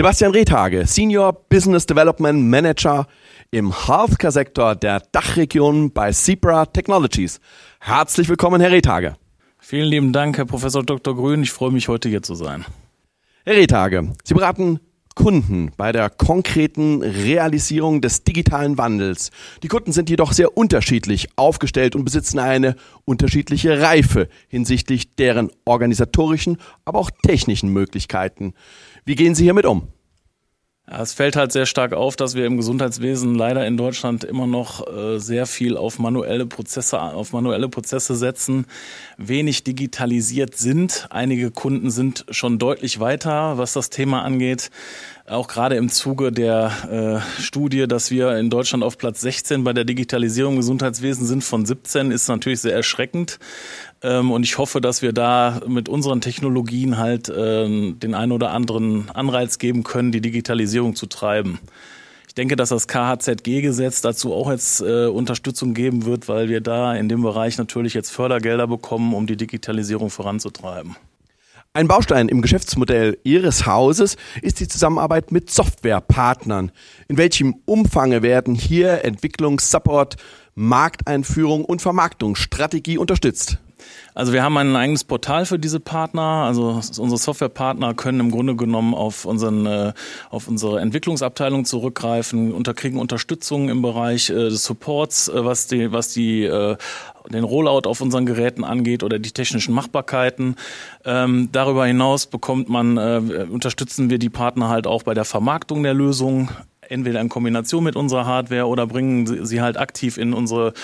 Sebastian Rehtage, Senior Business Development Manager im Healthcare-Sektor der Dachregion bei Zebra Technologies. Herzlich willkommen, Herr Rehtage. Vielen lieben Dank, Herr Professor Dr. Grün. Ich freue mich, heute hier zu sein. Herr Rehtage, Sie beraten Kunden bei der konkreten Realisierung des digitalen Wandels. Die Kunden sind jedoch sehr unterschiedlich aufgestellt und besitzen eine unterschiedliche Reife hinsichtlich deren organisatorischen, aber auch technischen Möglichkeiten. Wie gehen Sie hiermit um? Es fällt halt sehr stark auf, dass wir im Gesundheitswesen leider in Deutschland immer noch äh, sehr viel auf manuelle Prozesse, auf manuelle Prozesse setzen, wenig digitalisiert sind. Einige Kunden sind schon deutlich weiter, was das Thema angeht. Auch gerade im Zuge der äh, Studie, dass wir in Deutschland auf Platz 16 bei der Digitalisierung im Gesundheitswesen sind von 17, ist natürlich sehr erschreckend. Ähm, und ich hoffe, dass wir da mit unseren Technologien halt ähm, den einen oder anderen Anreiz geben können, die Digitalisierung zu treiben. Ich denke, dass das KHZG-Gesetz dazu auch jetzt äh, Unterstützung geben wird, weil wir da in dem Bereich natürlich jetzt Fördergelder bekommen, um die Digitalisierung voranzutreiben. Ein Baustein im Geschäftsmodell Ihres Hauses ist die Zusammenarbeit mit Softwarepartnern. In welchem Umfang werden hier Entwicklung, Support, Markteinführung und Vermarktungsstrategie unterstützt? Also wir haben ein eigenes Portal für diese Partner. Also unsere Softwarepartner können im Grunde genommen auf, unseren, äh, auf unsere Entwicklungsabteilung zurückgreifen, unter, kriegen Unterstützung im Bereich äh, des Supports, äh, was die, was die den Rollout auf unseren Geräten angeht oder die technischen Machbarkeiten. Ähm, darüber hinaus bekommt man, äh, unterstützen wir die Partner halt auch bei der Vermarktung der Lösung entweder in Kombination mit unserer Hardware oder bringen sie halt aktiv in unsere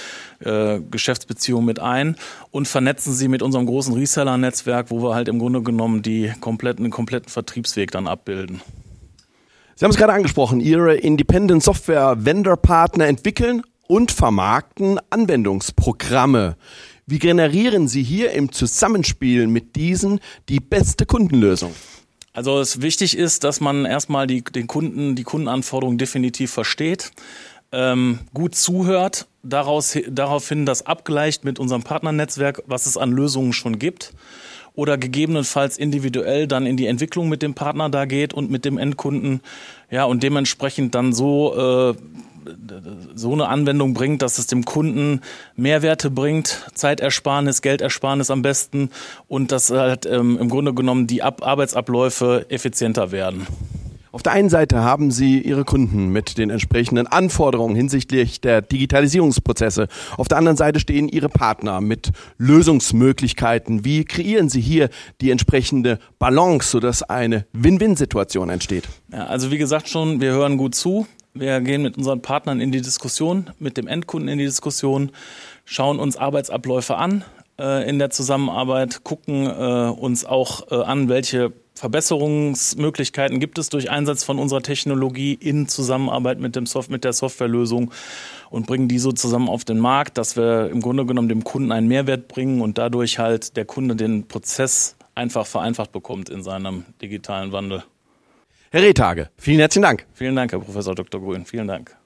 äh, Geschäftsbeziehung mit ein und vernetzen sie mit unserem großen Reseller-Netzwerk, wo wir halt im Grunde genommen die kompletten, den kompletten Vertriebsweg dann abbilden. Sie haben es gerade angesprochen, Ihre Independent Software Vendor Partner entwickeln und vermarkten Anwendungsprogramme. Wie generieren Sie hier im Zusammenspiel mit diesen die beste Kundenlösung? Also es wichtig ist, dass man erstmal die, den Kunden, die Kundenanforderungen definitiv versteht, ähm, gut zuhört, daraus, daraufhin das abgleicht mit unserem Partnernetzwerk, was es an Lösungen schon gibt oder gegebenenfalls individuell dann in die Entwicklung mit dem Partner da geht und mit dem Endkunden, ja, und dementsprechend dann so äh, so eine Anwendung bringt, dass es dem Kunden Mehrwerte bringt, Zeitersparnis, Geldersparnis am besten und dass halt ähm, im Grunde genommen die Ab Arbeitsabläufe effizienter werden. Auf der einen Seite haben Sie Ihre Kunden mit den entsprechenden Anforderungen hinsichtlich der Digitalisierungsprozesse. Auf der anderen Seite stehen Ihre Partner mit Lösungsmöglichkeiten. Wie kreieren Sie hier die entsprechende Balance, sodass eine Win-Win-Situation entsteht? Ja, also wie gesagt schon, wir hören gut zu. Wir gehen mit unseren Partnern in die Diskussion, mit dem Endkunden in die Diskussion, schauen uns Arbeitsabläufe an äh, in der Zusammenarbeit, gucken äh, uns auch äh, an, welche Verbesserungsmöglichkeiten gibt es durch Einsatz von unserer Technologie in Zusammenarbeit mit, dem Soft mit der Softwarelösung und bringen die so zusammen auf den Markt, dass wir im Grunde genommen dem Kunden einen Mehrwert bringen und dadurch halt der Kunde den Prozess einfach vereinfacht bekommt in seinem digitalen Wandel. Herr Rehtage, vielen herzlichen Dank. Vielen Dank, Herr Professor Dr. Grün. Vielen Dank.